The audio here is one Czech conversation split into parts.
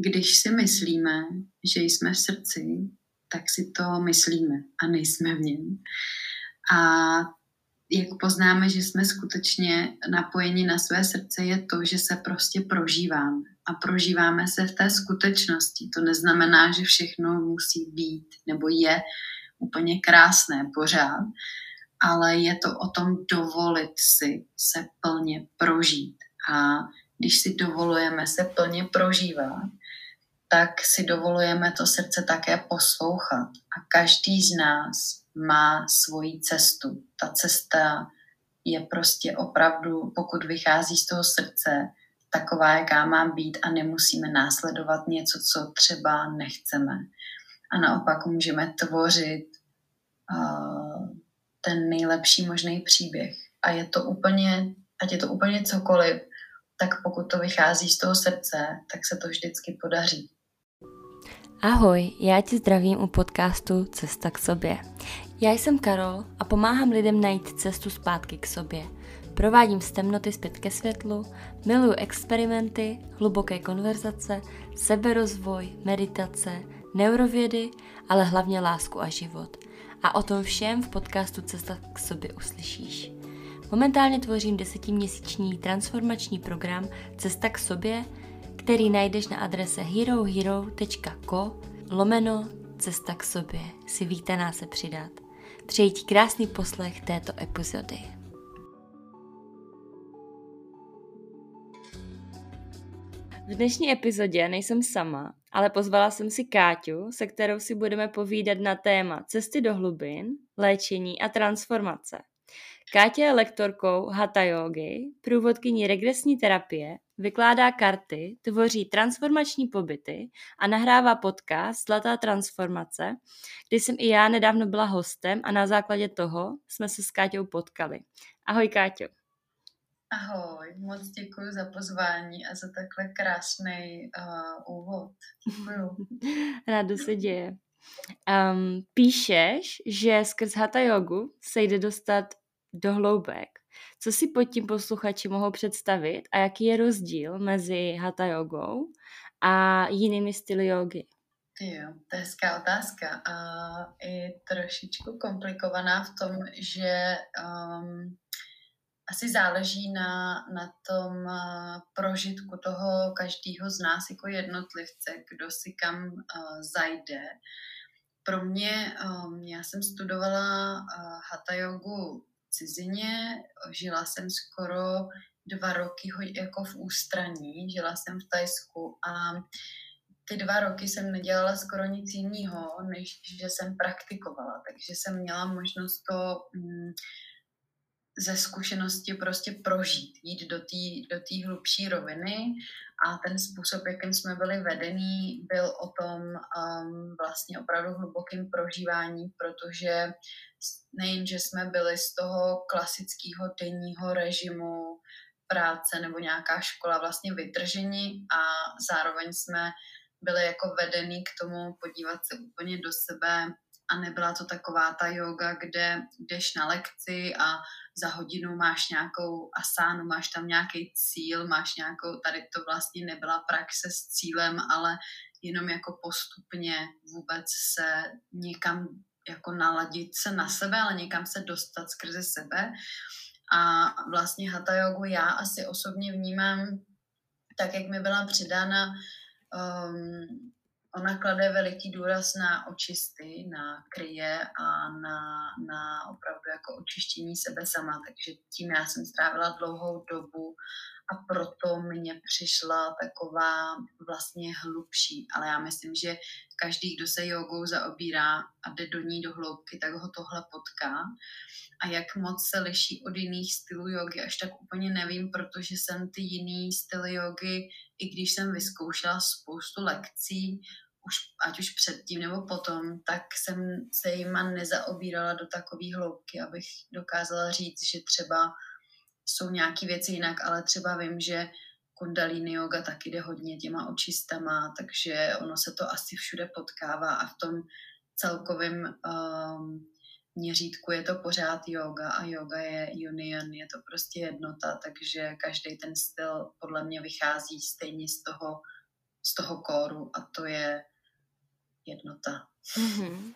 když si myslíme, že jsme v srdci, tak si to myslíme a nejsme v něm. A jak poznáme, že jsme skutečně napojeni na své srdce, je to, že se prostě prožíváme. A prožíváme se v té skutečnosti. To neznamená, že všechno musí být nebo je úplně krásné pořád, ale je to o tom dovolit si se plně prožít. A když si dovolujeme se plně prožívat, tak si dovolujeme to srdce také poslouchat. A každý z nás má svoji cestu. Ta cesta je prostě opravdu, pokud vychází z toho srdce, taková, jaká má být a nemusíme následovat něco, co třeba nechceme. A naopak můžeme tvořit uh, ten nejlepší možný příběh. A je to úplně, ať je to úplně cokoliv, tak pokud to vychází z toho srdce, tak se to vždycky podaří. Ahoj, já tě zdravím u podcastu Cesta k sobě. Já jsem Karol a pomáhám lidem najít cestu zpátky k sobě. Provádím z temnoty zpět ke světlu, miluju experimenty, hluboké konverzace, seberozvoj, meditace, neurovědy, ale hlavně lásku a život. A o tom všem v podcastu Cesta k sobě uslyšíš. Momentálně tvořím desetiměsíční transformační program Cesta k sobě, který najdeš na adrese herohero.co lomeno cesta k sobě si vítaná se přidat. Přeji ti krásný poslech této epizody. V dnešní epizodě nejsem sama, ale pozvala jsem si Káťu, se kterou si budeme povídat na téma cesty do hlubin, léčení a transformace. Kátě je lektorkou hatha yogi, průvodkyní regresní terapie, vykládá karty, tvoří transformační pobyty a nahrává podcast Zlatá transformace, kdy jsem i já nedávno byla hostem a na základě toho jsme se s Káťou potkali. Ahoj Káťo. Ahoj, moc děkuji za pozvání a za takhle krásný uh, úvod. Děkuju. Rádo se děje. Um, píšeš, že skrz hatha yogu se jde dostat do hloubek. Co si pod tím posluchači mohou představit a jaký je rozdíl mezi hatha jogou a jinými styly jogy? Jo, to je hezká otázka a i trošičku komplikovaná v tom, že um, asi záleží na, na tom uh, prožitku toho každého z nás jako jednotlivce, kdo si kam uh, zajde. Pro mě, um, já jsem studovala uh, hatha jogu cizině. Žila jsem skoro dva roky jako v ústraní, žila jsem v Tajsku a ty dva roky jsem nedělala skoro nic jiného, než že jsem praktikovala. Takže jsem měla možnost to mm, ze zkušenosti prostě prožít, jít do té do tý hlubší roviny a ten způsob, jakým jsme byli vedení, byl o tom um, vlastně opravdu hlubokým prožívání, protože nejen, že jsme byli z toho klasického denního režimu práce nebo nějaká škola vlastně vytrženi a zároveň jsme byli jako vedený k tomu podívat se úplně do sebe a nebyla to taková ta yoga, kde jdeš na lekci a za hodinu máš nějakou asánu, máš tam nějaký cíl, máš nějakou, tady to vlastně nebyla praxe s cílem, ale jenom jako postupně vůbec se někam jako naladit se na sebe, ale někam se dostat skrze sebe. A vlastně hatha jogu já asi osobně vnímám tak, jak mi byla přidána um, ona klade veliký důraz na očisty, na kryje a na, na opravdu jako očištění sebe sama, takže tím já jsem strávila dlouhou dobu a proto mně přišla taková vlastně hlubší. Ale já myslím, že každý, kdo se jogou zaobírá a jde do ní do hloubky, tak ho tohle potká. A jak moc se liší od jiných stylů jogy, až tak úplně nevím, protože jsem ty jiný styly jogy, i když jsem vyzkoušela spoustu lekcí, už, ať už předtím nebo potom, tak jsem se jima nezaobírala do takové hloubky, abych dokázala říct, že třeba jsou nějaké věci jinak, ale třeba vím, že kundalini yoga taky jde hodně těma očistama, takže ono se to asi všude potkává a v tom celkovém um, měřítku je to pořád yoga a yoga je union, je to prostě jednota, takže každý ten styl podle mě vychází stejně z toho z toho kóru a to je jednota. Mm-hmm.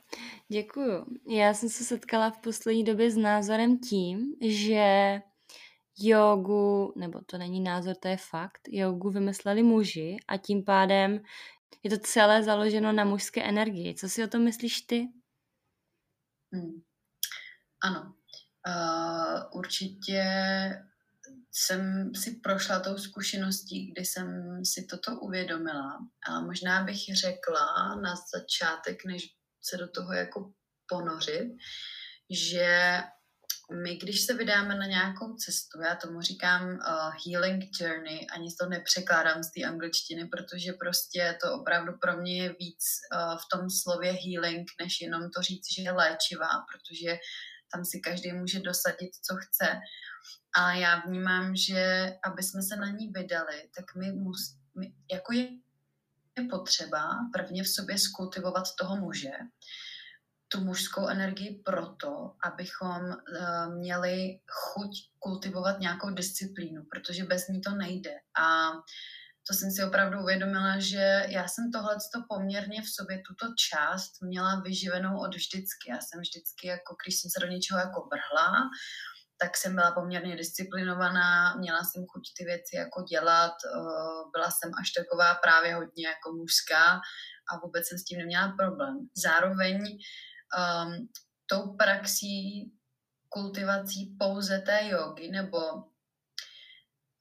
Děkuju. Já jsem se setkala v poslední době s názorem tím, že jogu, nebo to není názor, to je fakt, jogu vymysleli muži a tím pádem je to celé založeno na mužské energii. Co si o tom myslíš ty? Hmm. Ano. Uh, určitě jsem si prošla tou zkušeností, kdy jsem si toto uvědomila. A možná bych řekla na začátek, než se do toho jako ponořit, že my, když se vydáme na nějakou cestu, já tomu říkám uh, healing journey, ani to nepřekládám z té angličtiny, protože prostě to opravdu pro mě je víc uh, v tom slově healing, než jenom to říct, že je léčivá, protože tam si každý může dosadit, co chce. A já vnímám, že aby jsme se na ní vydali, tak my, mus, my jako je, potřeba prvně v sobě skultivovat toho muže, tu mužskou energii proto, abychom uh, měli chuť kultivovat nějakou disciplínu, protože bez ní to nejde. A to jsem si opravdu uvědomila, že já jsem tohle poměrně v sobě, tuto část měla vyživenou od vždycky. Já jsem vždycky, jako když jsem se do něčeho jako vrhla, tak jsem byla poměrně disciplinovaná, měla jsem chuť ty věci jako dělat, uh, byla jsem až taková právě hodně jako mužská a vůbec jsem s tím neměla problém. Zároveň um, tou praxí kultivací pouze té jogy nebo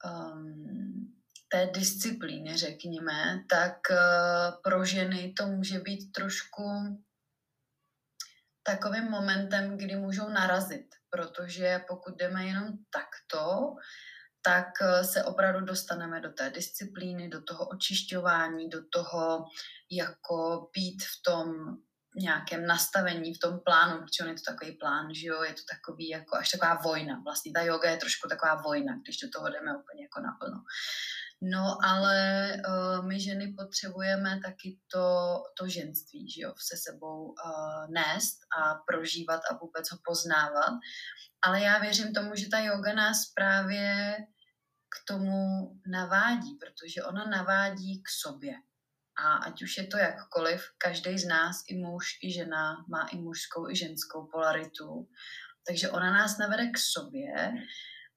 um, té disciplíny, řekněme, tak uh, pro ženy to může být trošku takovým momentem, kdy můžou narazit, protože pokud jdeme jenom takto, tak uh, se opravdu dostaneme do té disciplíny, do toho očišťování, do toho jako být v tom nějakém nastavení v tom plánu, protože on je to takový plán, že jo, je to takový jako až taková vojna. Vlastně ta yoga je trošku taková vojna, když do toho jdeme úplně jako naplno. No, ale uh, my ženy potřebujeme taky to, to ženství, že jo, se sebou uh, nést a prožívat a vůbec ho poznávat. Ale já věřím tomu, že ta yoga nás právě k tomu navádí, protože ona navádí k sobě. A ať už je to jakkoliv, každý z nás, i muž, i žena, má i mužskou, i ženskou polaritu. Takže ona nás navede k sobě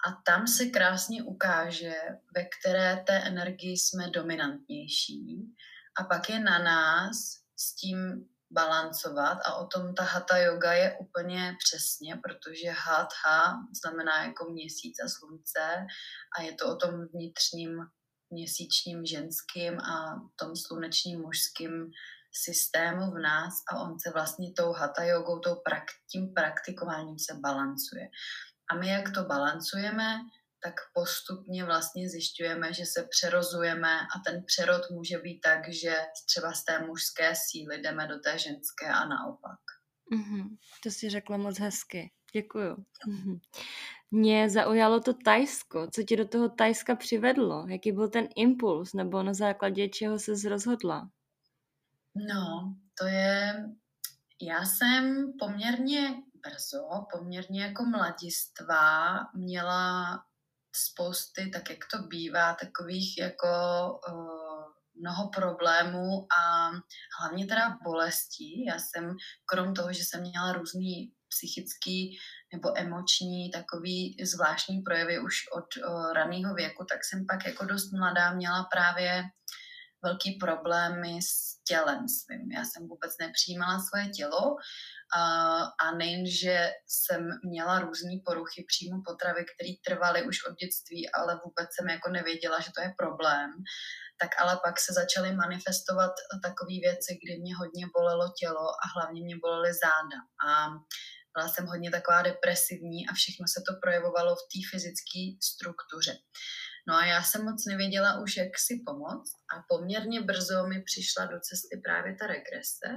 a tam se krásně ukáže, ve které té energii jsme dominantnější. A pak je na nás s tím balancovat a o tom ta hatha yoga je úplně přesně, protože hatha znamená jako měsíc a slunce a je to o tom vnitřním měsíčním ženským a tom slunečním mužským systému v nás a on se vlastně tou hatha jogou, tou prak, tím praktikováním se balancuje. A my jak to balancujeme, tak postupně vlastně zjišťujeme, že se přerozujeme a ten přerod může být tak, že třeba z té mužské síly jdeme do té ženské a naopak. Mm-hmm. To si řekla moc hezky. Děkuju. Mm-hmm. Mě zaujalo to Tajsko. Co tě do toho Tajska přivedlo? Jaký byl ten impuls? Nebo na základě čeho se rozhodla? No, to je... Já jsem poměrně brzo, poměrně jako mladistva měla spousty, tak jak to bývá, takových jako uh, mnoho problémů a hlavně teda bolestí. Já jsem, krom toho, že jsem měla různý psychický nebo emoční takový zvláštní projevy už od uh, raného věku, tak jsem pak jako dost mladá měla právě velký problémy s tělem svým. Já jsem vůbec nepřijímala svoje tělo a, a nejen, že jsem měla různé poruchy příjmu potravy, které trvaly už od dětství, ale vůbec jsem jako nevěděla, že to je problém, tak ale pak se začaly manifestovat takové věci, kdy mě hodně bolelo tělo a hlavně mě bolely záda. A byla jsem hodně taková depresivní a všechno se to projevovalo v té fyzické struktuře. No a já jsem moc nevěděla už, jak si pomoct a poměrně brzo mi přišla do cesty právě ta regrese,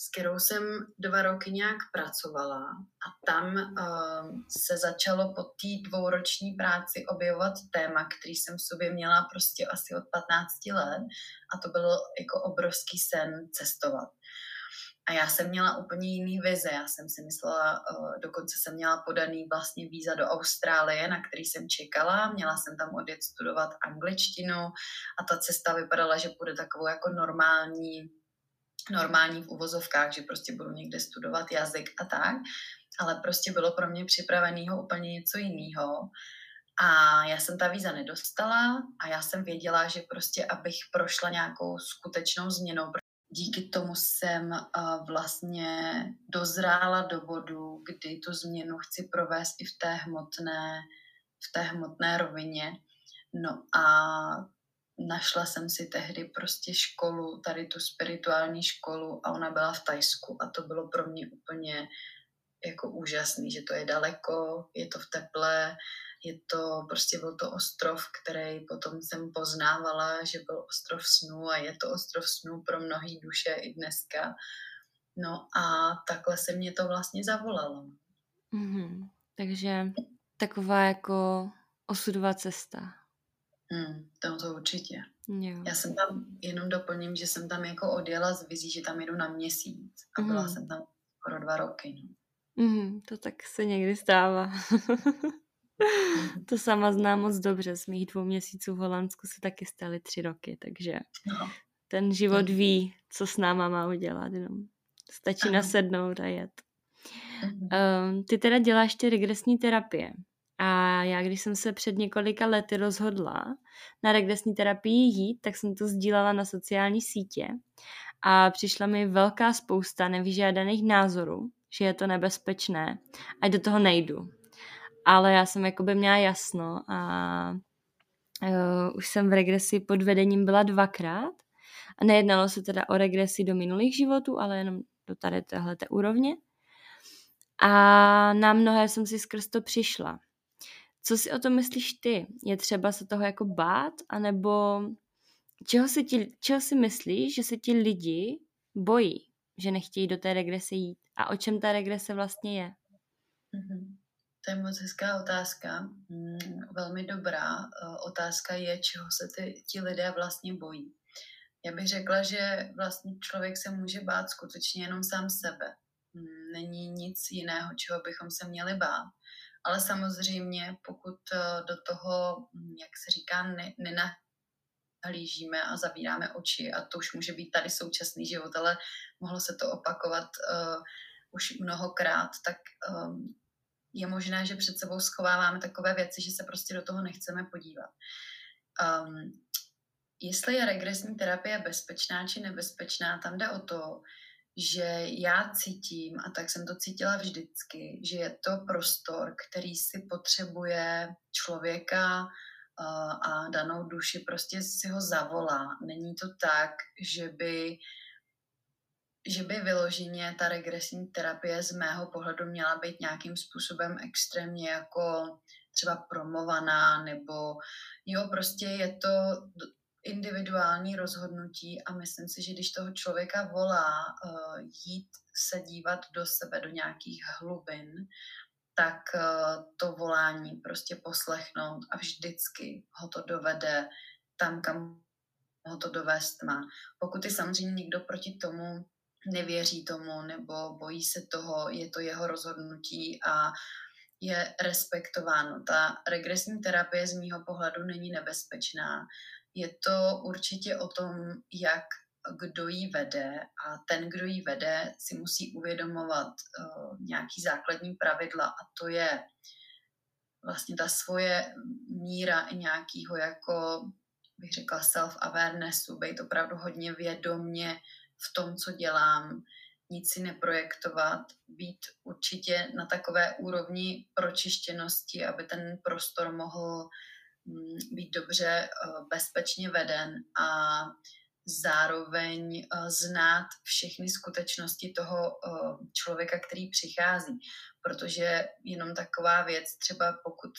s kterou jsem dva roky nějak pracovala a tam uh, se začalo po té dvouroční práci objevovat téma, který jsem v sobě měla prostě asi od 15 let a to bylo jako obrovský sen cestovat. A já jsem měla úplně jiný vize. Já jsem si myslela, uh, dokonce jsem měla podaný vlastně víza do Austrálie, na který jsem čekala. Měla jsem tam odjet studovat angličtinu a ta cesta vypadala, že bude takovou jako normální normální v uvozovkách, že prostě budu někde studovat jazyk a tak, ale prostě bylo pro mě připraveného úplně něco jiného. A já jsem ta víza nedostala a já jsem věděla, že prostě abych prošla nějakou skutečnou změnou, díky tomu jsem vlastně dozrála do bodu, kdy tu změnu chci provést i v té hmotné, v té hmotné rovině. No a našla jsem si tehdy prostě školu, tady tu spirituální školu a ona byla v Tajsku a to bylo pro mě úplně jako úžasný, že to je daleko, je to v teple, je to, prostě byl to ostrov, který potom jsem poznávala, že byl ostrov snů a je to ostrov snů pro mnohý duše i dneska. No a takhle se mě to vlastně zavolalo. Mm-hmm. Takže taková jako osudová cesta. Hmm, to, to určitě. Jo. Já jsem tam, jenom doplním, že jsem tam jako odjela z vizí, že tam jedu na měsíc a byla mm. jsem tam skoro dva roky. No. Mm, to tak se někdy stává. to sama znám moc dobře. Z mých dvou měsíců v Holandsku se taky staly tři roky, takže no. ten život ví, co s náma má udělat. Jenom stačí Aha. nasednout a jet. Um, ty teda děláš ty regresní terapie. A já, když jsem se před několika lety rozhodla na regresní terapii jít, tak jsem to sdílala na sociální sítě a přišla mi velká spousta nevyžádaných názorů, že je to nebezpečné a do toho nejdu. Ale já jsem jakoby měla jasno a uh, už jsem v regresi pod vedením byla dvakrát a nejednalo se teda o regresi do minulých životů, ale jenom do tady téhle úrovně. A na mnohé jsem si skrz to přišla. Co si o tom myslíš ty? Je třeba se toho jako bát? anebo čeho si, ti, čeho si myslíš, že se ti lidi bojí, že nechtějí do té regrese jít? A o čem ta regrese vlastně je? Mm-hmm. To je moc hezká otázka. Mm, velmi dobrá uh, otázka je, čeho se ty, ti lidé vlastně bojí. Já bych řekla, že vlastně člověk se může bát skutečně jenom sám sebe. Mm, není nic jiného, čeho bychom se měli bát. Ale samozřejmě, pokud eh, do toho, hm, jak se říká, ne, nenahlížíme a zavíráme oči, a to už může být tady současný život, ale mohlo se to opakovat uh, už mnohokrát, tak um, je možné, že před sebou schováváme takové věci, že se prostě do toho nechceme podívat. Um, jestli je regresní terapie bezpečná či nebezpečná, tam jde o to, že já cítím, a tak jsem to cítila vždycky, že je to prostor, který si potřebuje člověka uh, a danou duši, prostě si ho zavolá. Není to tak, že by že by vyloženě ta regresní terapie z mého pohledu měla být nějakým způsobem extrémně jako třeba promovaná, nebo jo, prostě je to individuální rozhodnutí a myslím si, že když toho člověka volá uh, jít se dívat do sebe, do nějakých hlubin, tak uh, to volání prostě poslechnout a vždycky ho to dovede tam, kam ho to dovést má. Pokud je samozřejmě někdo proti tomu nevěří tomu nebo bojí se toho, je to jeho rozhodnutí a je respektováno. Ta regresní terapie z mýho pohledu není nebezpečná je to určitě o tom, jak kdo ji vede a ten, kdo ji vede, si musí uvědomovat uh, nějaký základní pravidla a to je vlastně ta svoje míra nějakého jako, bych řekla, self-awarenessu, být opravdu hodně vědomně v tom, co dělám, nic si neprojektovat, být určitě na takové úrovni pročištěnosti, aby ten prostor mohl Mm, být dobře eh, bezpečně veden a zároveň eh, znát všechny skutečnosti toho eh, člověka, který přichází. Protože jenom taková věc, třeba pokud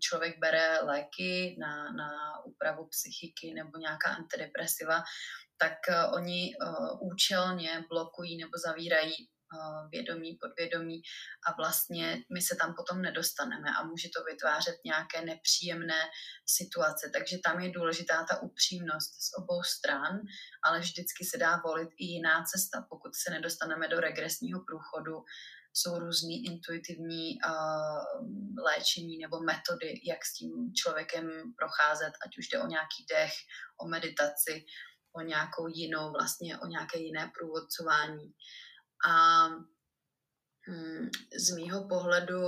člověk bere léky na, na úpravu psychiky nebo nějaká antidepresiva, tak oni účelně blokují nebo zavírají uh, vědomí, podvědomí a vlastně my se tam potom nedostaneme a může to vytvářet nějaké nepříjemné situace. Takže tam je důležitá ta upřímnost z obou stran, ale vždycky se dá volit i jiná cesta, pokud se nedostaneme do regresního průchodu, jsou různé intuitivní uh, léčení nebo metody, jak s tím člověkem procházet, ať už jde o nějaký dech, o meditaci, o nějakou jinou, vlastně o nějaké jiné průvodcování. A hm, z mýho pohledu,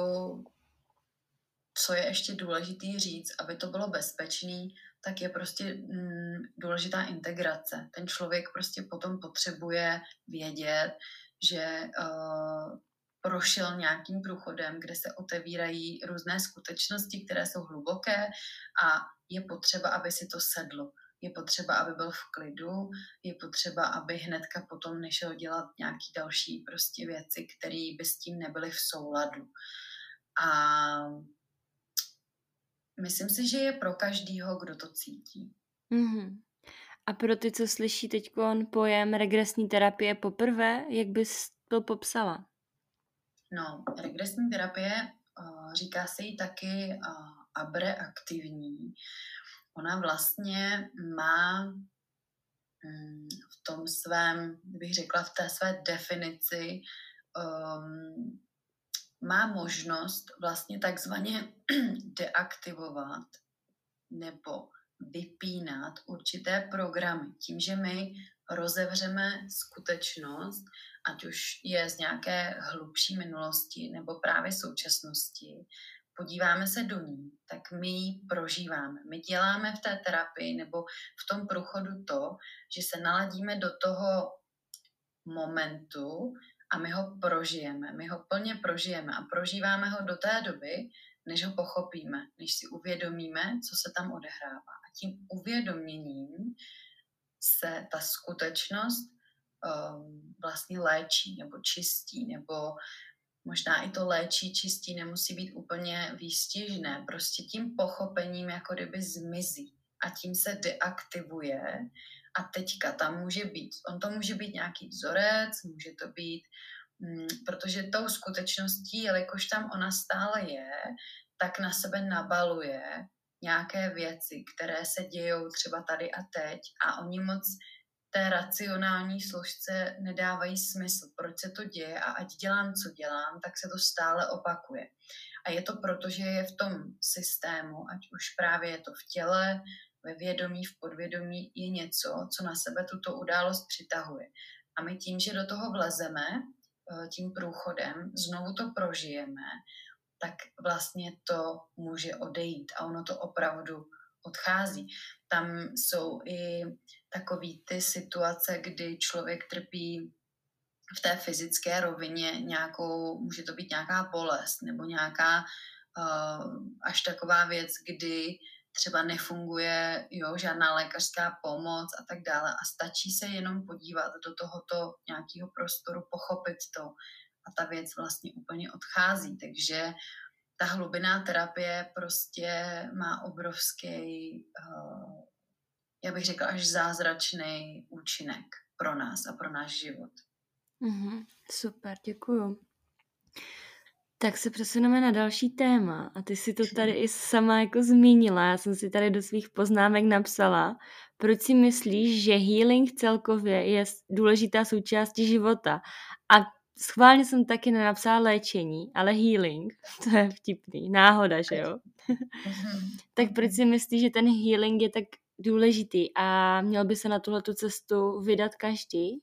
co je ještě důležitý říct, aby to bylo bezpečný, tak je prostě hm, důležitá integrace. Ten člověk prostě potom potřebuje vědět, že uh, prošel nějakým průchodem, kde se otevírají různé skutečnosti, které jsou hluboké a je potřeba, aby si to sedlo. Je potřeba, aby byl v klidu, je potřeba, aby hnedka potom nešel dělat nějaký další prostě věci, které by s tím nebyly v souladu. A myslím si, že je pro každýho, kdo to cítí. Mm-hmm. A pro ty, co slyší teď pojem regresní terapie poprvé, jak bys to popsala? No, regresní terapie, uh, říká se jí taky uh, abreaktivní. Ona vlastně má um, v tom svém, bych řekla, v té své definici, um, má možnost vlastně takzvaně deaktivovat nebo vypínat určité programy. Tím, že my rozevřeme skutečnost, ať už je z nějaké hlubší minulosti nebo právě současnosti, podíváme se do ní, tak my ji prožíváme. My děláme v té terapii nebo v tom průchodu to, že se naladíme do toho momentu a my ho prožijeme. My ho plně prožijeme a prožíváme ho do té doby, než ho pochopíme, než si uvědomíme, co se tam odehrává. A tím uvědoměním se ta skutečnost um, vlastně léčí nebo čistí, nebo možná i to léčí, čistí nemusí být úplně výstižné. Prostě tím pochopením jako kdyby zmizí a tím se deaktivuje a teďka tam může být, on to může být nějaký vzorec, může to být, mm, protože tou skutečností, jelikož tam ona stále je, tak na sebe nabaluje nějaké věci, které se dějou třeba tady a teď a oni moc té racionální složce nedávají smysl, proč se to děje a ať dělám, co dělám, tak se to stále opakuje. A je to proto, že je v tom systému, ať už právě je to v těle, ve vědomí, v podvědomí, je něco, co na sebe tuto událost přitahuje. A my tím, že do toho vlezeme, eh, tím průchodem, znovu to prožijeme, tak vlastně to může odejít a ono to opravdu odchází. Tam jsou i takové ty situace, kdy člověk trpí v té fyzické rovině nějakou, může to být nějaká bolest nebo nějaká uh, až taková věc, kdy třeba nefunguje jo, žádná lékařská pomoc a tak dále a stačí se jenom podívat do tohoto nějakého prostoru, pochopit to a ta věc vlastně úplně odchází. Takže ta hlubiná terapie prostě má obrovský, uh, já bych řekla, až zázračný účinek pro nás a pro náš život. Mm-hmm, super, děkuju. Tak se přesuneme na další téma. A ty si to tady i sama jako zmínila. Já jsem si tady do svých poznámek napsala. Proč si myslíš, že healing celkově je důležitá součástí života? A schválně jsem taky nenapsala léčení, ale healing. To je vtipný. Náhoda, že jo? tak proč si myslíš, že ten healing je tak důležitý a měl by se na tuhle cestu vydat každý?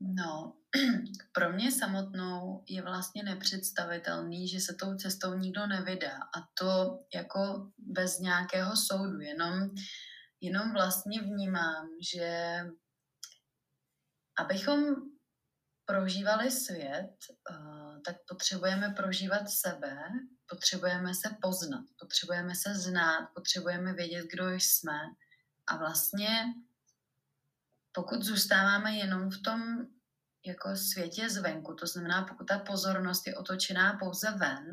No, pro mě samotnou je vlastně nepředstavitelný, že se tou cestou nikdo nevydá. A to jako bez nějakého soudu, jenom, jenom vlastně vnímám, že abychom prožívali svět, eh, tak potřebujeme prožívat sebe, potřebujeme se poznat, potřebujeme se znát, potřebujeme vědět, kdo jsme. A vlastně pokud zůstáváme jenom v tom jako světě zvenku, to znamená, pokud ta pozornost je otočená pouze ven,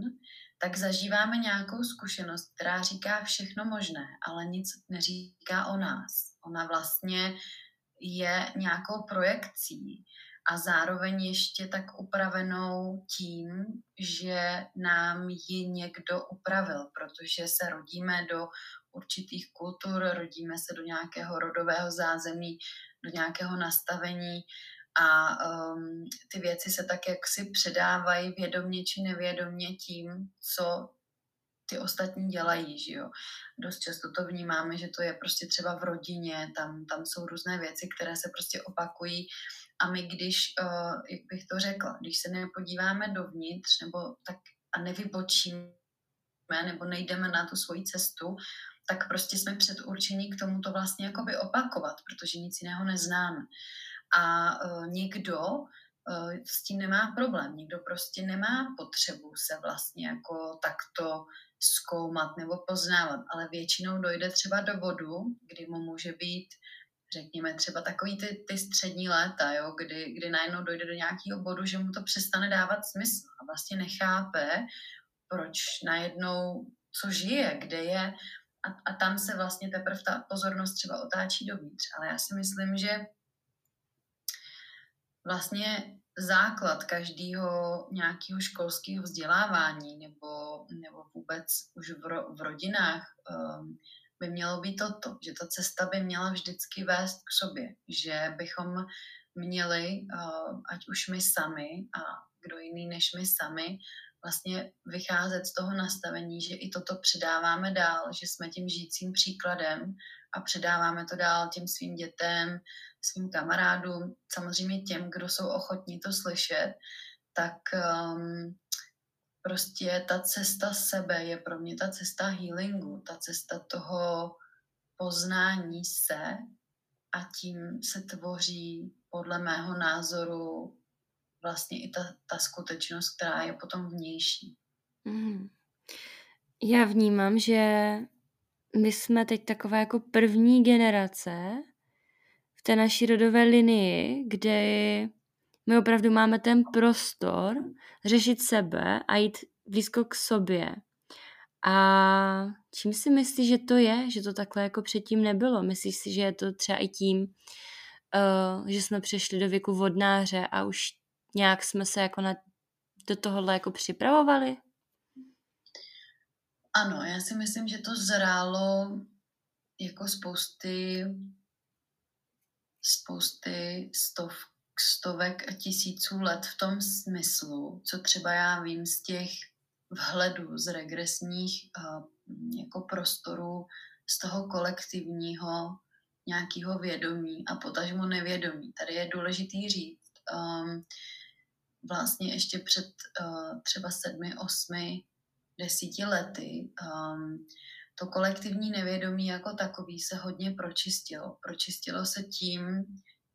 tak zažíváme nějakou zkušenost, která říká všechno možné, ale nic neříká o nás. Ona vlastně je nějakou projekcí a zároveň ještě tak upravenou tím, že nám ji někdo upravil, protože se rodíme do určitých kultur, rodíme se do nějakého rodového zázemí, do nějakého nastavení a um, ty věci se tak jak si předávají vědomně či nevědomně tím, co ty ostatní dělají, že jo. Dost často to vnímáme, že to je prostě třeba v rodině, tam, tam jsou různé věci, které se prostě opakují a my když, uh, jak bych to řekla, když se nepodíváme dovnitř nebo tak a nevybočíme nebo nejdeme na tu svoji cestu, tak prostě jsme předurčení k tomu to vlastně jakoby opakovat, protože nic jiného neznáme. A uh, někdo uh, s tím nemá problém, někdo prostě nemá potřebu se vlastně jako takto zkoumat nebo poznávat, ale většinou dojde třeba do bodu, kdy mu může být řekněme třeba takový ty, ty střední léta, jo, kdy, kdy najednou dojde do nějakého bodu, že mu to přestane dávat smysl a vlastně nechápe, proč najednou co žije, kde je a, a tam se vlastně teprve ta pozornost třeba otáčí dovnitř. Ale já si myslím, že vlastně základ každého nějakého školského vzdělávání nebo, nebo vůbec už v, ro, v rodinách um, by mělo být toto, že ta cesta by měla vždycky vést k sobě, že bychom měli, uh, ať už my sami a kdo jiný než my sami, vlastně vycházet z toho nastavení, že i toto předáváme dál, že jsme tím žijícím příkladem a předáváme to dál těm svým dětem, svým kamarádům, samozřejmě těm, kdo jsou ochotní to slyšet, tak um, prostě ta cesta sebe je pro mě ta cesta healingu, ta cesta toho poznání se a tím se tvoří podle mého názoru vlastně i ta, ta skutečnost, která je potom vnější. Mm. Já vnímám, že my jsme teď taková jako první generace v té naší rodové linii, kde my opravdu máme ten prostor řešit sebe a jít blízko k sobě. A čím si myslíš, že to je, že to takhle jako předtím nebylo? Myslíš si, že je to třeba i tím, uh, že jsme přešli do věku vodnáře a už nějak jsme se jako na, do tohohle jako připravovali? Ano, já si myslím, že to zrálo jako spousty spousty stov, stovek a tisíců let v tom smyslu, co třeba já vím z těch vhledů, z regresních uh, jako prostorů, z toho kolektivního nějakého vědomí a potažmo nevědomí. Tady je důležitý říct, um, vlastně ještě před uh, třeba sedmi, osmi, desíti lety um, to kolektivní nevědomí jako takový se hodně pročistilo. Pročistilo se tím,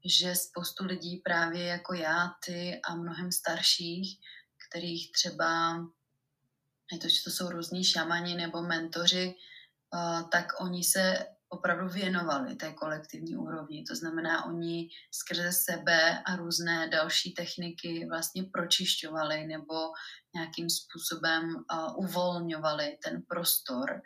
že spoustu lidí právě jako já, ty a mnohem starších, kterých třeba, je to, že to jsou různí šamani nebo mentoři, tak oni se opravdu věnovali té kolektivní úrovni. To znamená, oni skrze sebe a různé další techniky vlastně pročišťovali nebo nějakým způsobem uvolňovali ten prostor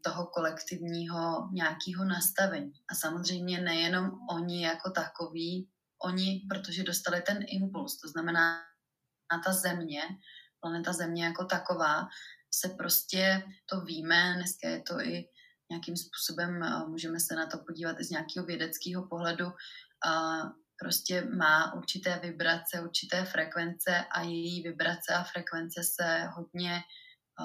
toho kolektivního nějakého nastavení. A samozřejmě nejenom oni jako takový, oni, protože dostali ten impuls, to znamená na ta země, planeta země jako taková, se prostě to víme, dneska je to i nějakým způsobem, můžeme se na to podívat i z nějakého vědeckého pohledu, prostě má určité vibrace, určité frekvence a její vibrace a frekvence se hodně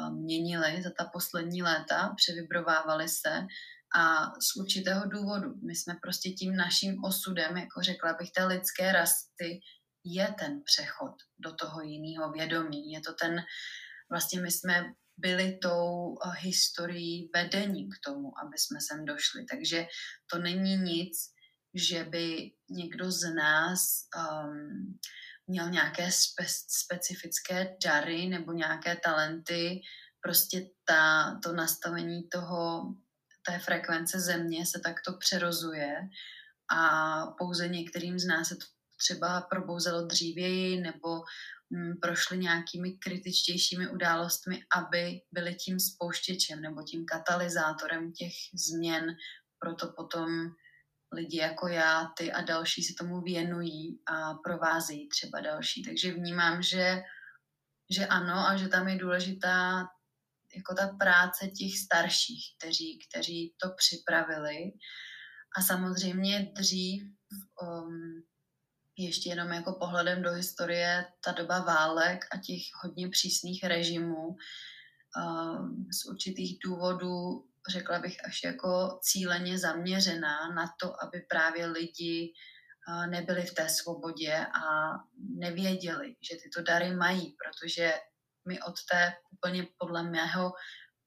měnily za ta poslední léta, převibrovávaly se a z určitého důvodu. My jsme prostě tím naším osudem, jako řekla bych, té lidské rasty, je ten přechod do toho jiného vědomí. Je to ten, vlastně my jsme byli tou eh, historií vedení k tomu, aby jsme sem došli. Takže to není nic, že by někdo z nás um, měl nějaké spe, specifické dary nebo nějaké talenty, prostě ta, to nastavení toho, té frekvence země se takto přerozuje a pouze některým z nás se to třeba probouzelo dřívěji nebo m, mm, prošly nějakými kritičtějšími událostmi, aby byly tím spouštěčem nebo tím katalyzátorem těch změn, proto potom lidi jako já, ty a další se tomu věnují a provázejí třeba další. Takže vnímám, že, že ano a že tam je důležitá jako ta práce těch starších, kteří, kteří to připravili. A samozřejmě dřív, um, ještě jenom jako pohledem do historie, ta doba válek a těch hodně přísných režimů um, z určitých důvodů, řekla bych, až jako cíleně zaměřená na to, aby právě lidi uh, nebyli v té svobodě a nevěděli, že tyto dary mají, protože my od té úplně podle mého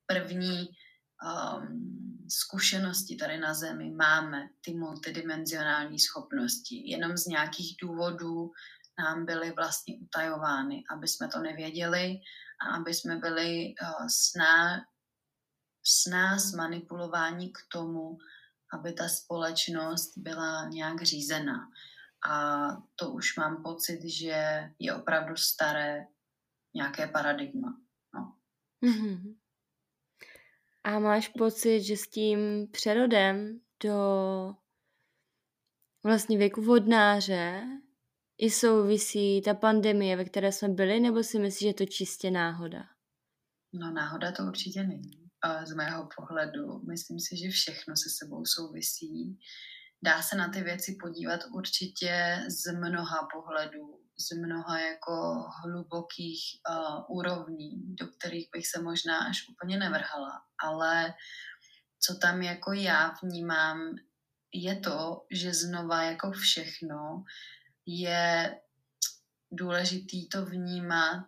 první um, zkušenosti tady na Zemi máme ty multidimenzionální schopnosti. Jenom z nějakých důvodů nám byly vlastně utajovány, aby jsme to nevěděli a aby jsme byli uh, sná, s nás manipulováni k tomu, aby ta společnost byla nějak řízená. A to už mám pocit, že je opravdu staré nějaké paradigma. No. Mm-hmm. A máš pocit, že s tím přerodem do vlastně věku vodnáře i souvisí ta pandemie, ve které jsme byli, nebo si myslíš, že je to čistě náhoda? No náhoda to určitě není. Z mého pohledu myslím si, že všechno se sebou souvisí. Dá se na ty věci podívat určitě z mnoha pohledů z mnoha jako hlubokých uh, úrovní, do kterých bych se možná až úplně nevrhala. Ale co tam jako já vnímám, je to, že znova jako všechno je důležitý to vnímat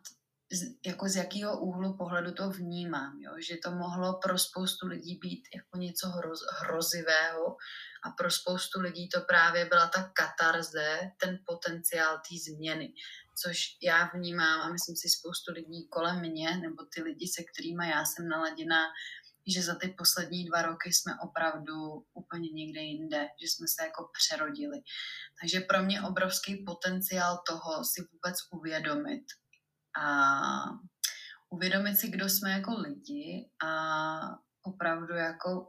jako z jakého úhlu pohledu to vnímám, jo? že to mohlo pro spoustu lidí být jako něco hroz, hrozivého a pro spoustu lidí to právě byla ta katarze, ten potenciál té změny, což já vnímám a myslím si spoustu lidí kolem mě, nebo ty lidi, se kterými já jsem naladěná, že za ty poslední dva roky jsme opravdu úplně někde jinde, že jsme se jako přerodili. Takže pro mě obrovský potenciál toho si vůbec uvědomit, a uvědomit si, kdo jsme jako lidi a opravdu jako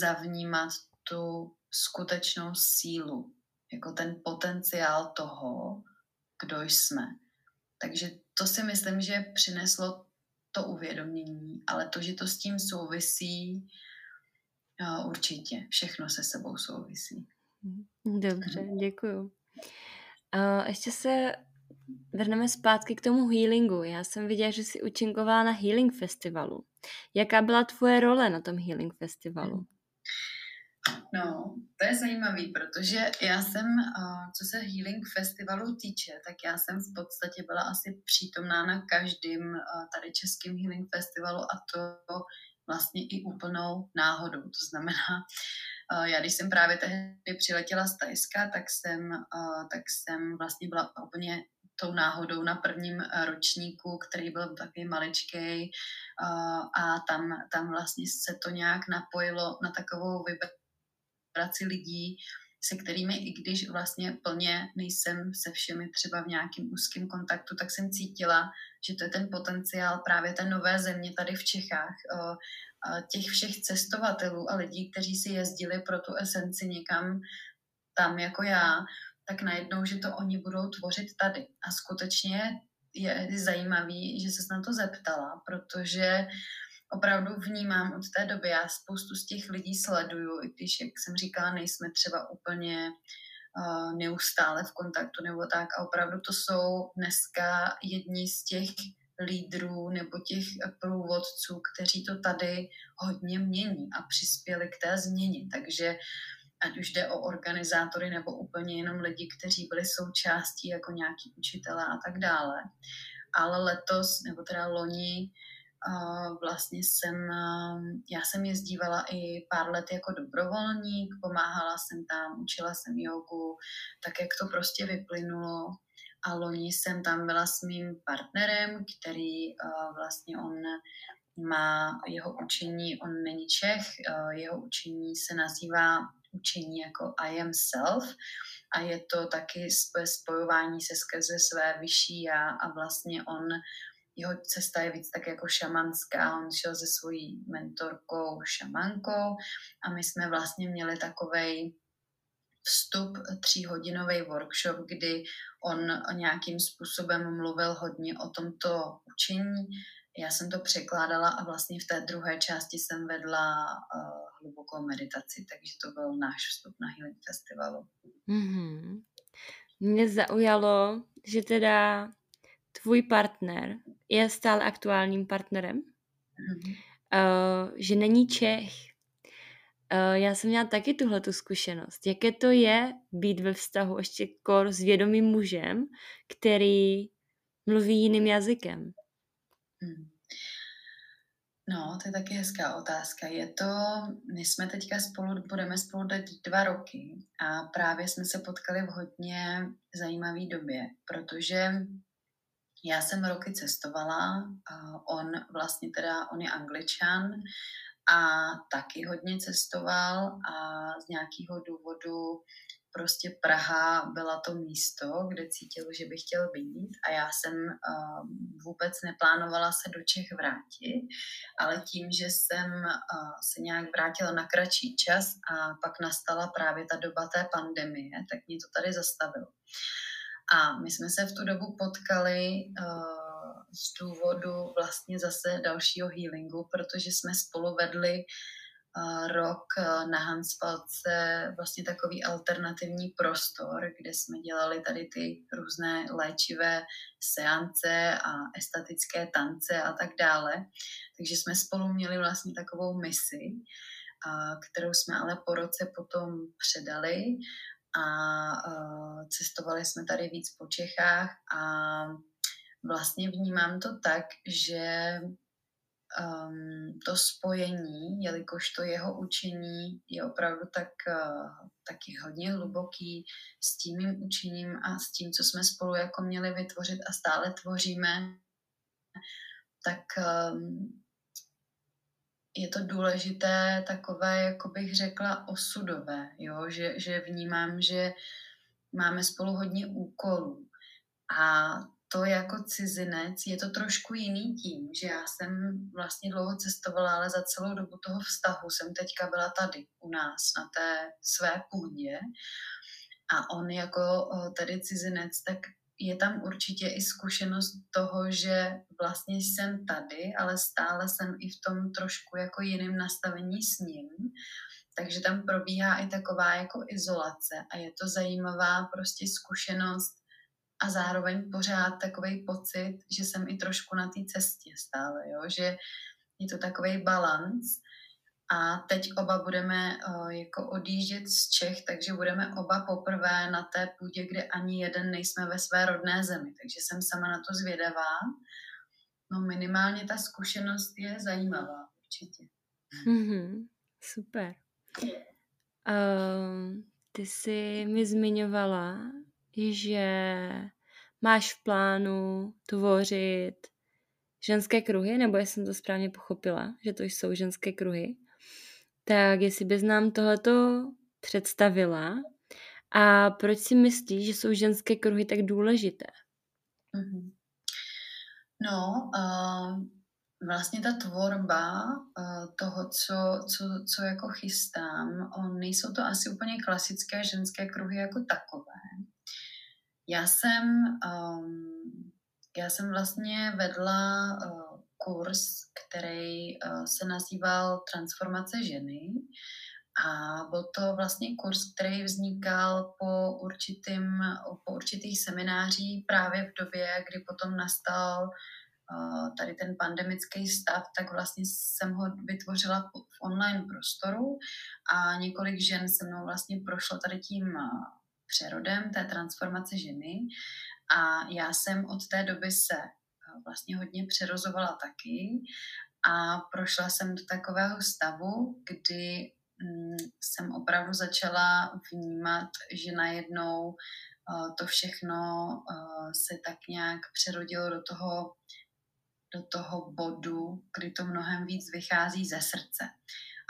zavnímat tu skutečnou sílu, jako ten potenciál toho, kdo jsme. Takže to si myslím, že přineslo to uvědomění, ale to, že to s tím souvisí, určitě. Všechno se sebou souvisí. Dobře, děkuju. A ještě se vrneme zpátky k tomu healingu. Já jsem viděla, že jsi učinkovala na Healing Festivalu. Jaká byla tvoje role na tom Healing Festivalu? No, to je zajímavý, protože já jsem, co se Healing Festivalu týče, tak já jsem v podstatě byla asi přítomná na každém tady českém Healing Festivalu a to vlastně i úplnou náhodou. To znamená, já když jsem právě tehdy přiletěla z Tajska, tak jsem, tak jsem vlastně byla úplně tou náhodou na prvním eh, ročníku, který byl takový maličký a tam, tam vlastně se to nějak napojilo na takovou vibraci lidí, se kterými, i když vlastně plně nejsem se všemi třeba v nějakém úzkém kontaktu, tak jsem cítila, že to je ten potenciál právě té nové země tady v Čechách, těch všech cestovatelů a lidí, kteří si jezdili pro tu esenci někam tam jako já, tak najednou, že to oni budou tvořit tady. A skutečně je zajímavý, že se na to zeptala, protože opravdu vnímám od té doby, já spoustu z těch lidí sleduju, i když, jak jsem říkala, nejsme třeba úplně uh, neustále v kontaktu nebo tak. A opravdu to jsou dneska jedni z těch lídrů nebo těch průvodců, kteří to tady hodně mění a přispěli k té změně. Takže ať už jde o organizátory nebo úplně jenom lidi, kteří byli součástí jako nějaký učitelé a tak dále. Ale letos, nebo teda loni, vlastně jsem, já jsem jezdívala i pár let jako dobrovolník, pomáhala jsem tam, učila jsem jogu, tak jak to prostě vyplynulo. A loni jsem tam byla s mým partnerem, který vlastně on má jeho učení, on není Čech, jeho učení se nazývá učení jako I am self a je to taky spojování se skrze své vyšší já a vlastně on jeho cesta je víc tak jako šamanská, on šel se svojí mentorkou šamankou a my jsme vlastně měli takovej vstup tříhodinový workshop, kdy on nějakým způsobem mluvil hodně o tomto učení. Já jsem to překládala a vlastně v té druhé části jsem vedla uh, hlubokou meditaci, takže to byl náš vstup na Healing Festivalu. Mm-hmm. Mě zaujalo, že teda tvůj partner je stále aktuálním partnerem, mm-hmm. uh, že není Čech. Uh, já jsem měla taky tuhle tu zkušenost. Jaké to je být ve vztahu ještě kor s vědomým mužem, který mluví jiným jazykem? Mm. No, to je taky hezká otázka. Je to, my jsme teďka spolu, budeme spolu teď dva roky a právě jsme se potkali v hodně zajímavé době, protože já jsem roky cestovala, on vlastně teda, on je angličan a taky hodně cestoval a z nějakého důvodu prostě Praha byla to místo, kde cítil, že by chtěl být a já jsem uh, vůbec neplánovala se do Čech vrátit, ale tím, že jsem uh, se nějak vrátila na kratší čas a pak nastala právě ta doba té pandemie, tak mě to tady zastavilo. A my jsme se v tu dobu potkali uh, z důvodu vlastně zase dalšího healingu, protože jsme spolu vedli rok eh, na Hanspalce vlastně takový alternativní prostor, kde jsme dělali tady ty různé léčivé seance a estetické tance a tak dále. Takže jsme spolu měli vlastně takovou misi, kterou jsme ale po roce potom předali a eh, cestovali jsme tady víc po Čechách a vlastně vnímám to tak, že um, to spojení, jelikož to jeho učení je opravdu tak, uh, taky hodně hluboký s tím mým učením a s tím, co jsme spolu jako měli vytvořit a stále tvoříme, tak um, je to důležité takové, jako bych řekla, osudové, jo? Že, že vnímám, že máme spolu hodně úkolů a to jako cizinec je to trošku jiný tím, že já jsem vlastně dlouho cestovala, ale za celou dobu toho vztahu jsem teďka byla tady u nás na té své půdě a on jako tady cizinec, tak je tam určitě i zkušenost toho, že vlastně jsem tady, ale stále jsem i v tom trošku jako jiném nastavení s ním. Takže tam probíhá i taková jako izolace a je to zajímavá prostě zkušenost a zároveň pořád takový pocit, že jsem i trošku na té cestě stále, jo? že je to takový balans. A teď oba budeme uh, jako odjíždět z Čech, takže budeme oba poprvé na té půdě, kde ani jeden nejsme ve své rodné zemi. Takže jsem sama na to zvědavá. No minimálně ta zkušenost je zajímavá, určitě. Mm-hmm, super. Um, ty jsi mi zmiňovala, že máš v plánu tvořit ženské kruhy, nebo jestli jsem to správně pochopila, že to jsou ženské kruhy, tak jestli bys nám tohleto představila a proč si myslíš, že jsou ženské kruhy tak důležité? Mm-hmm. No, uh, vlastně ta tvorba uh, toho, co, co, co jako chystám, on, nejsou to asi úplně klasické ženské kruhy jako takové, já jsem, um, já jsem vlastně vedla uh, kurz, který uh, se nazýval Transformace ženy. A byl to vlastně kurz, který vznikal po, určitým, po určitých seminářích právě v době, kdy potom nastal uh, tady ten pandemický stav, tak vlastně jsem ho vytvořila v online prostoru. A několik žen se mnou vlastně prošlo tady tím přerodem té transformace ženy a já jsem od té doby se eh, vlastně hodně přerozovala taky a prošla jsem do takového stavu, kdy mm, jsem opravdu začala vnímat, že najednou uh, to všechno uh, se tak nějak přerodilo do toho, do toho bodu, kdy to mnohem víc vychází ze srdce.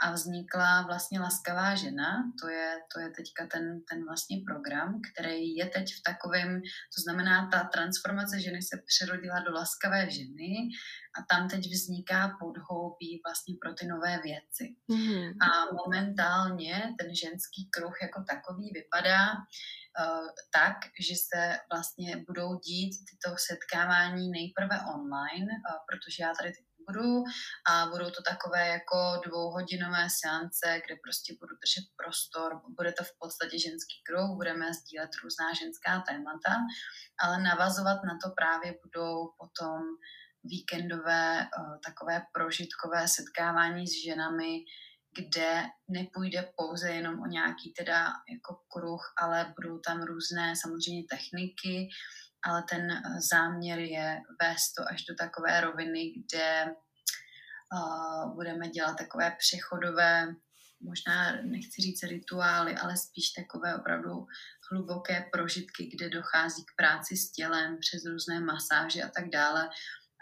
A vznikla vlastně Laskavá žena, to je, to je teďka ten, ten vlastně program, který je teď v takovém, to znamená, ta transformace ženy se přerodila do Laskavé ženy a tam teď vzniká podhoubí vlastně pro ty nové věci. Mm-hmm. A momentálně ten ženský kruh jako takový vypadá uh, tak, že se vlastně budou dít tyto setkávání nejprve online, uh, protože já tady budu a budou to takové jako dvouhodinové seance, kde prostě budu držet prostor, bude to v podstatě ženský kruh, budeme sdílet různá ženská témata, ale navazovat na to právě budou potom víkendové uh, takové prožitkové setkávání s ženami, kde nepůjde pouze jenom o nějaký teda jako kruh, ale budou tam různé samozřejmě techniky, ale ten eh, záměr je vést to až do takové roviny, kde uh, budeme dělat takové přechodové, možná nechci říct rituály, ale spíš takové opravdu hluboké prožitky, kde dochází k práci s tělem přes různé masáže a tak dále.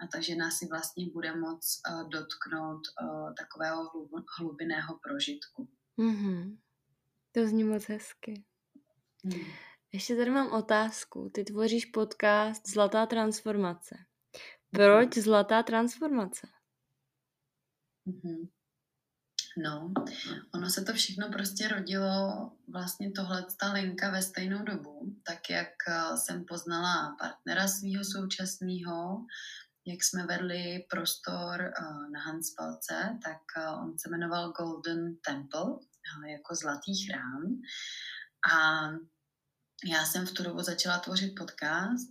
A ta žena si vlastně bude moct uh, dotknout uh, takového hlub, hlubinného prožitku. Mm-hmm. To zní moc hezky. Hmm. Ještě tady mám otázku. Ty tvoříš podcast Zlatá transformace. Proč mhm. Zlatá transformace? Mm-hmm. No, ono se to všechno prostě rodilo, vlastně tohle ta linka ve stejnou dobu, tak jak eh, jsem poznala partnera svého současného, jak jsme vedli prostor uh, na Hanspalce, tak uh, on se jmenoval Golden Temple, jako zlatý chrám. A já jsem v tu dobu začala tvořit podcast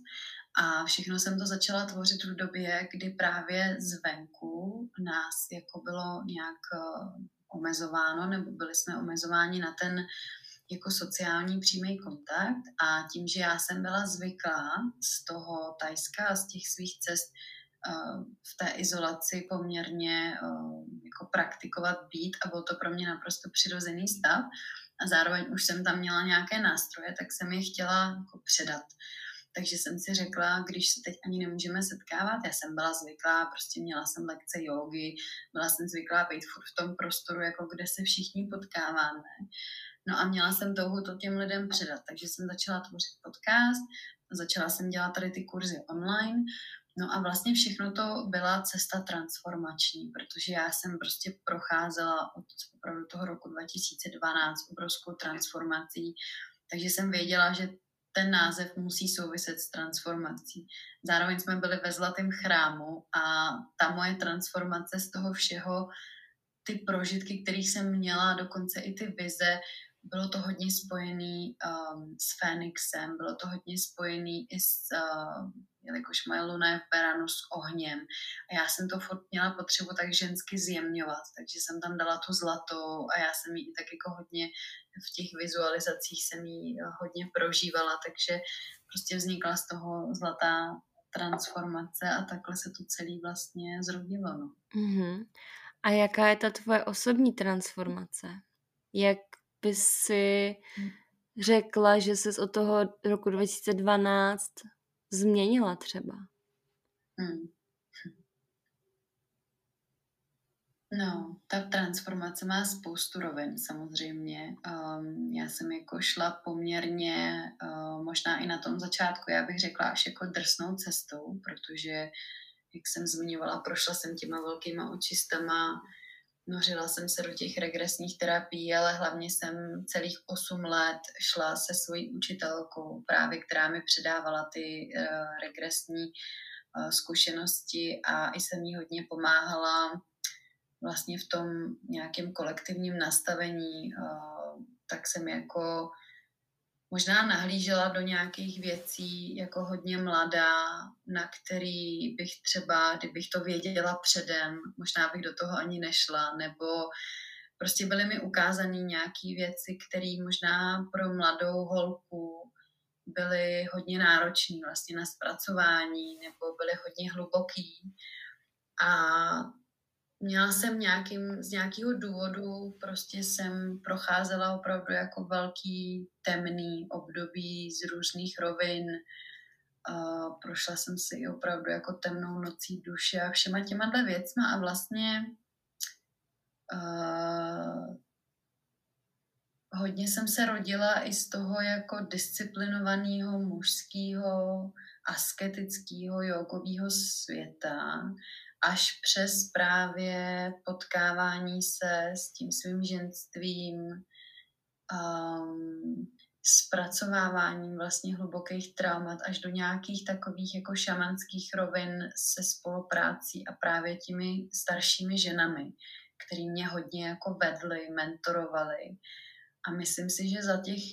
a všechno jsem to začala tvořit v době, kdy právě zvenku nás jako bylo nějak omezováno, nebo byli jsme omezováni na ten jako sociální přímý kontakt. A tím, že já jsem byla zvyklá z toho Tajska a z těch svých cest v té izolaci poměrně jako praktikovat být a byl to pro mě naprosto přirozený stav a zároveň už jsem tam měla nějaké nástroje, tak jsem je chtěla jako předat. Takže jsem si řekla, když se teď ani nemůžeme setkávat, já jsem byla zvyklá, prostě měla jsem lekce jogy, byla jsem zvyklá být furt v tom prostoru, jako kde se všichni potkáváme. No a měla jsem touhu to těm lidem předat, takže jsem začala tvořit podcast, začala jsem dělat tady ty kurzy online, No a vlastně všechno to byla cesta transformační, protože já jsem prostě procházela od opravdu toho roku 2012 obrovskou transformací, takže jsem věděla, že ten název musí souviset s transformací. Zároveň jsme byli ve Zlatém chrámu a ta moje transformace z toho všeho, ty prožitky, kterých jsem měla, dokonce i ty vize, bylo to hodně spojený um, s Fénixem, bylo to hodně spojený i s, uh, jelikož moje luna je v Beranu s ohněm. A já jsem to furt měla potřebu tak žensky zjemňovat, takže jsem tam dala tu zlatou a já jsem ji tak jako hodně v těch vizualizacích jsem ji hodně prožívala, takže prostě vznikla z toho zlatá transformace a takhle se to celý vlastně zrodilo. No. Mm-hmm. A jaká je ta tvoje osobní transformace? Jak bys si řekla, že ses od toho roku 2012 změnila třeba? Hmm. No, ta transformace má spoustu rovin samozřejmě. Um, já jsem jako šla poměrně, uh, možná i na tom začátku, já bych řekla až jako drsnou cestou, protože, jak jsem zmiňovala, prošla jsem těma velkýma očistama, Nořila jsem se do těch regresních terapií, ale hlavně jsem celých 8 let šla se svojí učitelkou, právě která mi předávala ty uh, regresní uh, zkušenosti a i jsem jí hodně pomáhala vlastně v tom nějakém kolektivním nastavení. Uh, tak jsem jako možná nahlížela do nějakých věcí jako hodně mladá, na který bych třeba, kdybych to věděla předem, možná bych do toho ani nešla, nebo prostě byly mi ukázány nějaké věci, které možná pro mladou holku byly hodně náročné vlastně na zpracování, nebo byly hodně hluboký. A měla jsem nějakým, z nějakého důvodu, prostě jsem procházela opravdu jako velký temný období z různých rovin. Uh, prošla jsem si opravdu jako temnou nocí duše a všema těma věcma a vlastně uh, hodně jsem se rodila i z toho jako disciplinovaného mužského asketického jogového světa až přes právě potkávání se s tím svým ženstvím, um, zpracováváním vlastně hlubokých traumat až do nějakých takových jako šamanských rovin se spoluprácí a právě těmi staršími ženami, který mě hodně jako vedly, mentorovali. A myslím si, že za těch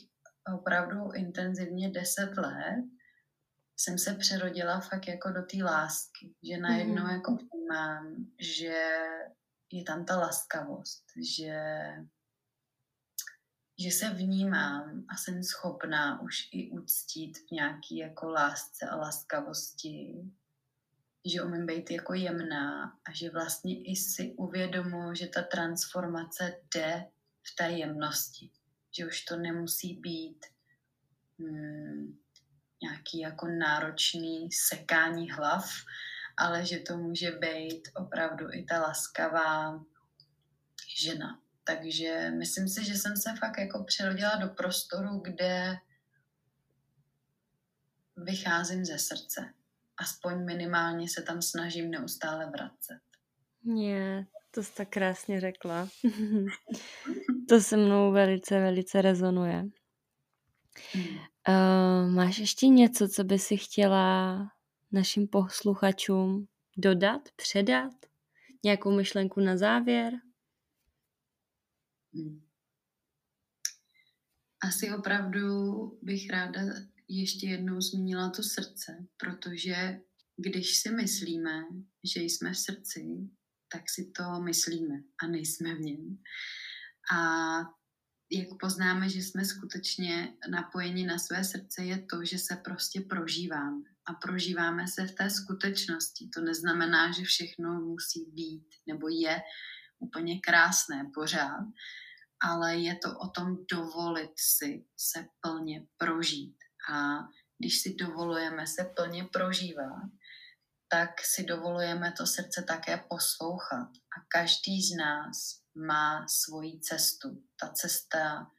opravdu intenzivně deset let jsem se přerodila fakt jako do té lásky, že najednou mm. jako vnímám, že je tam ta laskavost, že že se vnímám a jsem schopná už i uctít v nějaký jako lásce a laskavosti, že umím být jako jemná a že vlastně i si uvědomuji, že ta transformace jde v té jemnosti, že už to nemusí být hmm, nějaký jako náročný sekání hlav, ale že to může být opravdu i ta laskavá žena. Takže myslím si, že jsem se fakt jako přerodila do prostoru, kde vycházím ze srdce. Aspoň minimálně se tam snažím neustále vracet. Je, to jsi tak krásně řekla. to se mnou velice, velice rezonuje. Uh, máš ještě něco, co by si chtěla našim posluchačům dodat, předat? Nějakou myšlenku na závěr? Hmm. Asi opravdu bych ráda ještě jednou zmínila to srdce, protože když si myslíme, že jsme v srdci, tak si to myslíme a nejsme v něm. A jak poznáme, že jsme skutečně napojeni na své srdce, je to, že se prostě prožíváme. A prožíváme se v té skutečnosti. To neznamená, že všechno musí být nebo je úplně krásné pořád, ale je to o tom dovolit si se plně prožít. A když si dovolujeme se plně prožívat, tak si dovolujeme to srdce také poslouchat. A každý z nás má svoji cestu. Ta cesta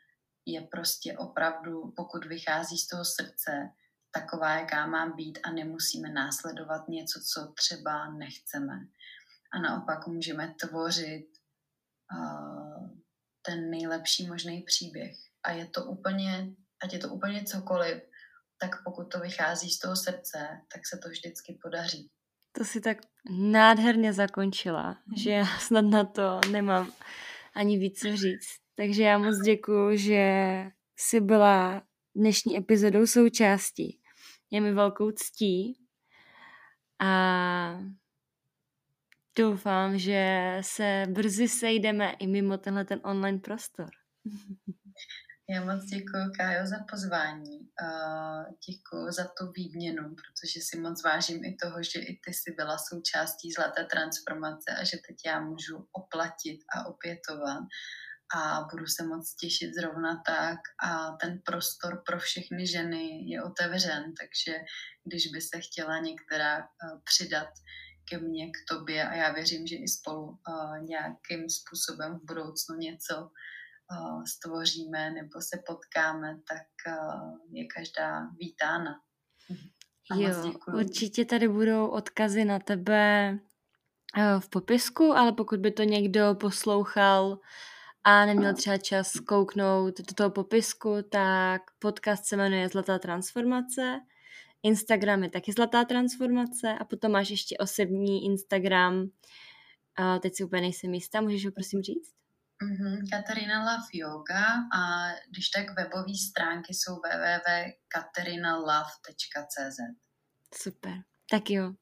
je prostě opravdu, pokud vychází z toho srdce, taková, jaká má být a nemusíme následovat něco, co třeba nechceme. A naopak můžeme tvořit uh, ten nejlepší možný příběh. A je to úplně, ať je to úplně cokoliv, tak pokud to vychází z toho srdce, tak se to vždycky podaří. To si tak nádherně zakončila, že já snad na to nemám ani víc co říct. Takže já moc děkuju, že jsi byla dnešní epizodou součástí. Je mi velkou ctí a doufám, že se brzy sejdeme i mimo tenhle ten online prostor. Já moc děkuji, Kájo, za pozvání. Děkuji za tu výměnu, protože si moc vážím i toho, že i ty jsi byla součástí zlaté transformace a že teď já můžu oplatit a opětovat a budu se moc těšit zrovna tak a ten prostor pro všechny ženy je otevřen, takže když by se chtěla některá přidat ke mně, k tobě a já věřím, že i spolu nějakým způsobem v budoucnu něco stvoříme nebo se potkáme, tak je každá vítána. jo, určitě tady budou odkazy na tebe v popisku, ale pokud by to někdo poslouchal a neměl třeba čas kouknout do toho popisku, tak podcast se jmenuje Zlatá transformace. Instagram je taky Zlatá transformace a potom máš ještě osobní Instagram. teď si úplně nejsem jistá, můžeš ho prosím říct? Mm-hmm, Katarina Love Yoga a když tak webové stránky jsou www.katerinalove.cz Super, tak jo.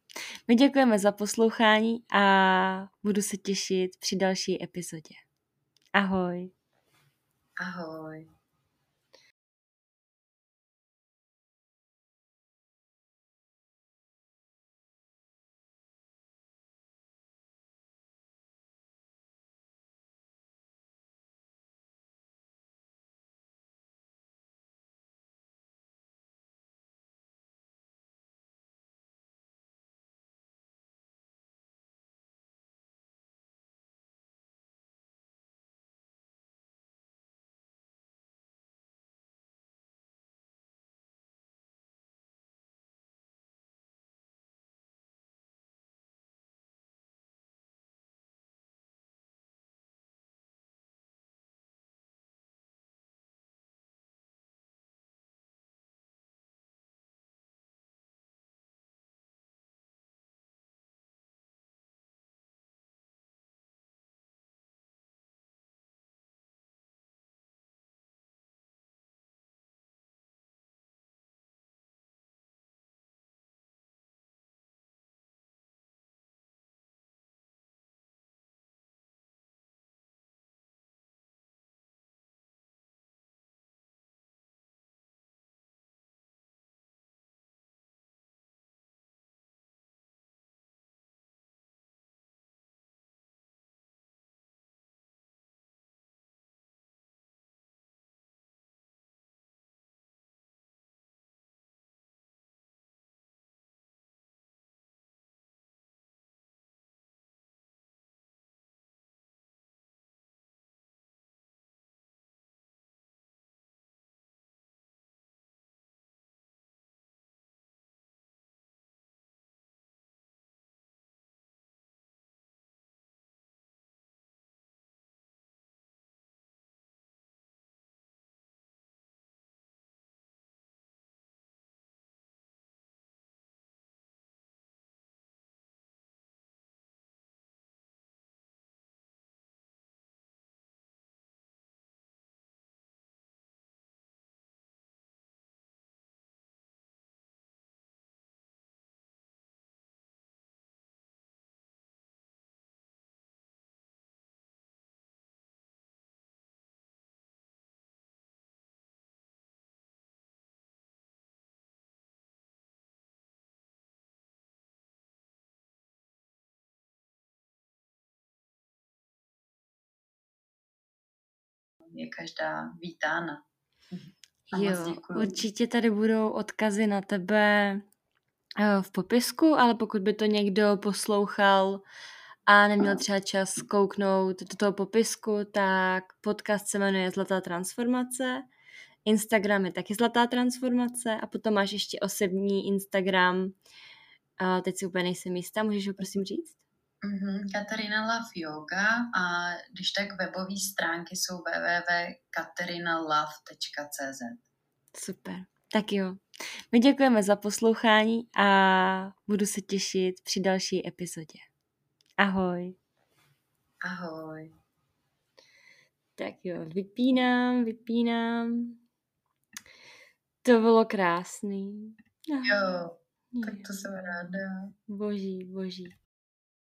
My děkujeme za poslouchání a budu se těšit při další epizodě. Ahoj. Ahoj. Je každá vítána. A jo, určitě tady budou odkazy na tebe eh, v popisku, ale pokud by to někdo poslouchal a neměl třeba čas kouknout do toho popisku, tak podcast se jmenuje Zlatá transformace, Instagram je taky Zlatá transformace a potom máš ještě osobní Instagram, a teď si úplně nejsem jistá, můžeš ho prosím říct? Mm-hmm, Katarina Love Yoga a když tak webové stránky jsou www.katerinalove.cz Super, tak jo. My děkujeme za poslouchání a budu se těšit při další epizodě. Ahoj. Ahoj. Tak jo, vypínám, vypínám. To bylo krásný. Jo, tak to jsem ráda. Boží, boží.